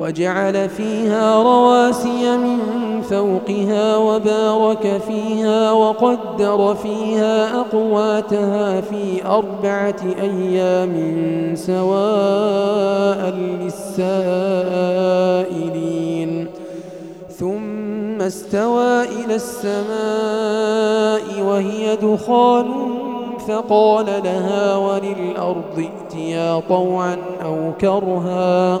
وجعل فيها رواسي من فوقها وبارك فيها وقدر فيها أقواتها في أربعة أيام سواء للسائلين. ثم استوى إلى السماء وهي دخان فقال لها وللأرض ائتيا طوعا أو كرها.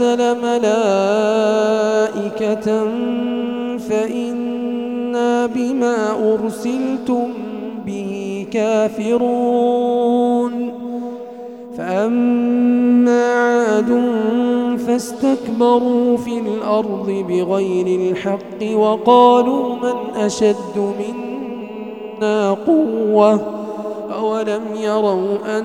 لأنزل ملائكة فإنا بما أرسلتم به كافرون. فأما عاد فاستكبروا في الأرض بغير الحق وقالوا من أشد منا قوة؟ أولم يروا أن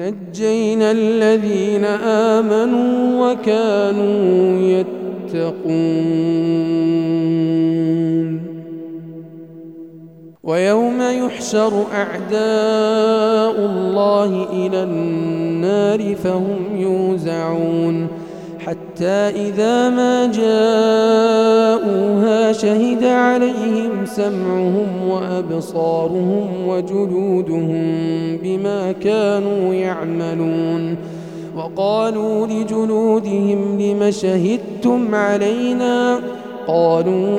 ونجينا الذين آمنوا وكانوا يتقون. ويوم يحشر أعداء الله إلى النار فهم يوزعون. حتى إذا ما جاءوها شهد عليهم سمعهم وأبصارهم وجلودهم بما كانوا يعملون وقالوا لجلودهم لم شهدتم علينا؟ قالوا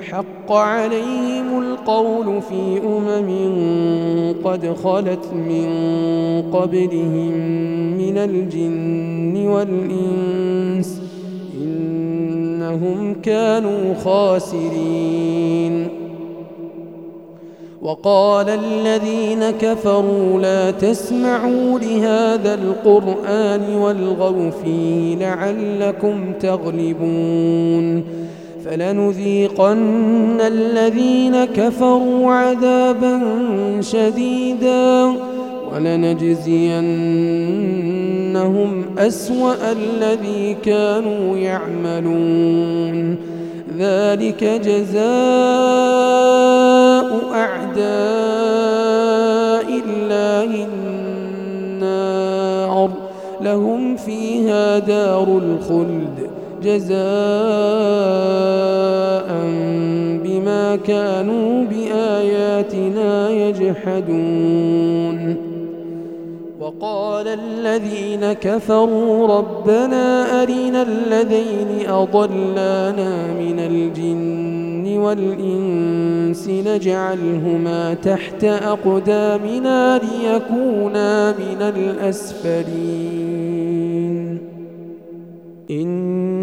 وحق عليهم القول في أمم قد خلت من قبلهم من الجن والإنس إنهم كانوا خاسرين. وقال الذين كفروا لا تسمعوا لهذا القرآن والغوا فيه لعلكم تغلبون. فلنذيقن الذين كفروا عذابا شديدا ولنجزينهم أسوأ الذي كانوا يعملون. ذلك جزاء أعداء الله النار. لهم فيها دار الخلد. جزاء بما كانوا بآياتنا يجحدون. وقال الذين كفروا ربنا أرنا الذين أضلانا من الجن والإنس نجعلهما تحت أقدامنا ليكونا من الأسفلين. إن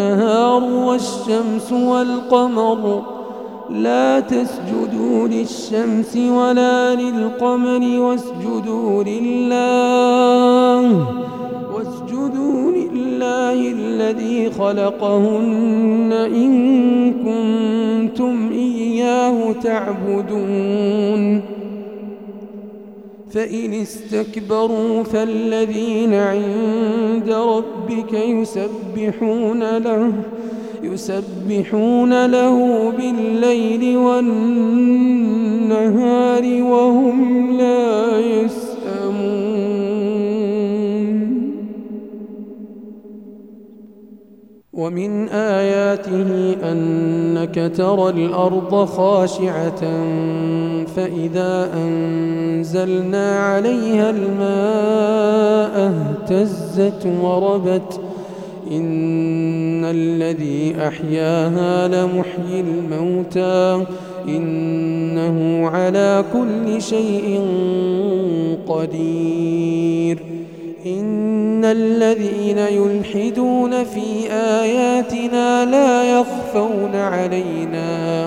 والشمس والقمر لا تسجدوا للشمس ولا للقمر واسجدوا لله واسجدوا لله الذي خلقهن إن كنتم إياه تعبدون فإن استكبروا فالذين عند ربك يسبحون له يسبحون له بالليل والنهار وهم لا يسأمون. ومن آياته أنك ترى الأرض خاشعة فإذا أنزلنا عليها الماء اهتزت وربت. إن الذي أحياها لمحيي الموتى. إنه على كل شيء قدير. إن الذين يلحدون في آياتنا لا يخفون علينا.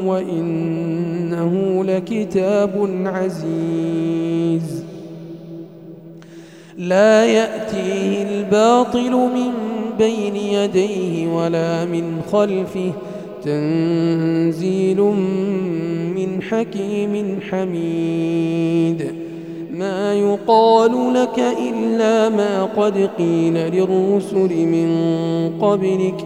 وإنه لكتاب عزيز. لا يأتيه الباطل من بين يديه ولا من خلفه. تنزيل من حكيم حميد. ما يقال لك إلا ما قد قيل للرسل من قبلك.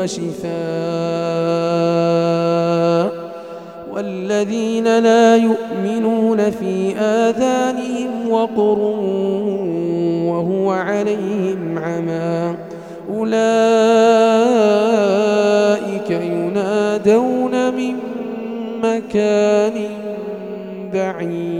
وشفاء والذين لا يؤمنون في آذانهم وقر وهو عليهم عمى أولئك ينادون من مكان بعيد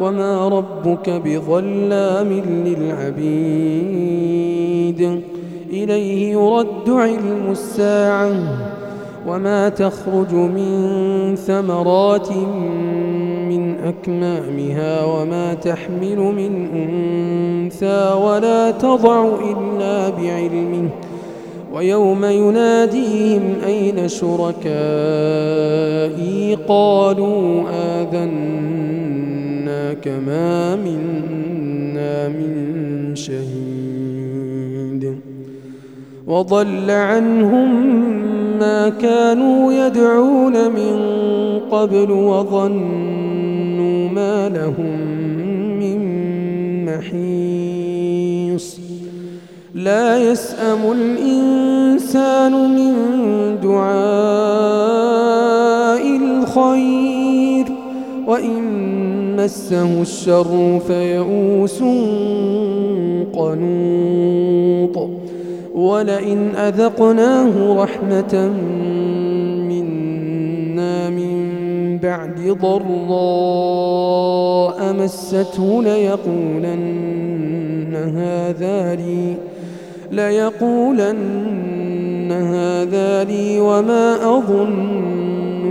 وما ربك بظلام للعبيد إليه يرد علم الساعة وما تخرج من ثمرات من أكمامها وما تحمل من أنثى ولا تضع إلا بعلمه ويوم يناديهم أين شركائي قالوا آذناك ما منا من شهيد. وضل عنهم ما كانوا يدعون من قبل وظنوا ما لهم من محيص. لا يسأم الإنسان من دعاء الخير. وإن مسه الشر فيئوس قنوط ولئن أذقناه رحمة منا من بعد ضراء مسته ليقولن هذا لي ليقولن هذا لي وما أظن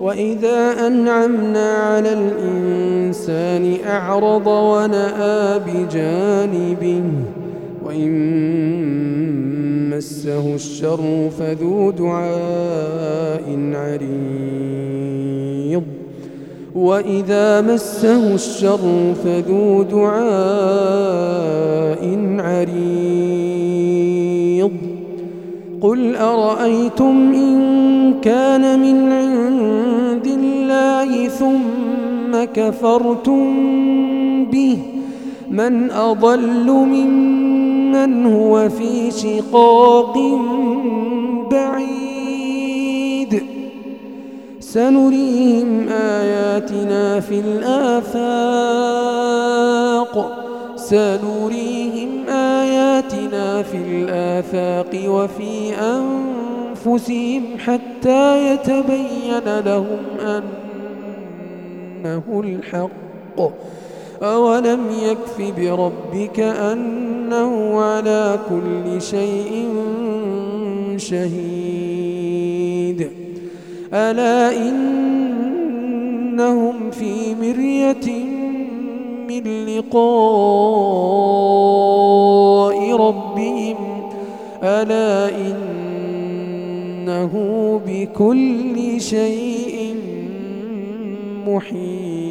وإذا أنعمنا على الإنسان أعرض ونأى بجانبه وإن مسه الشر فذو دعاء عريض. وإذا مسه الشر فذو دعاء عريض. قل أرأيتم إن كان من عند الله ثم كفرتم به من أضل ممن هو في شقاق بعيد سنريهم آياتنا في الآفاق سنريهم في الآفاق وفي أنفسهم حتى يتبين لهم أنه الحق. أولم يكف بربك أنه على كل شيء شهيد. ألا إنهم في مرية من لقاء ربهم ألا إنه بكل شيء محيط.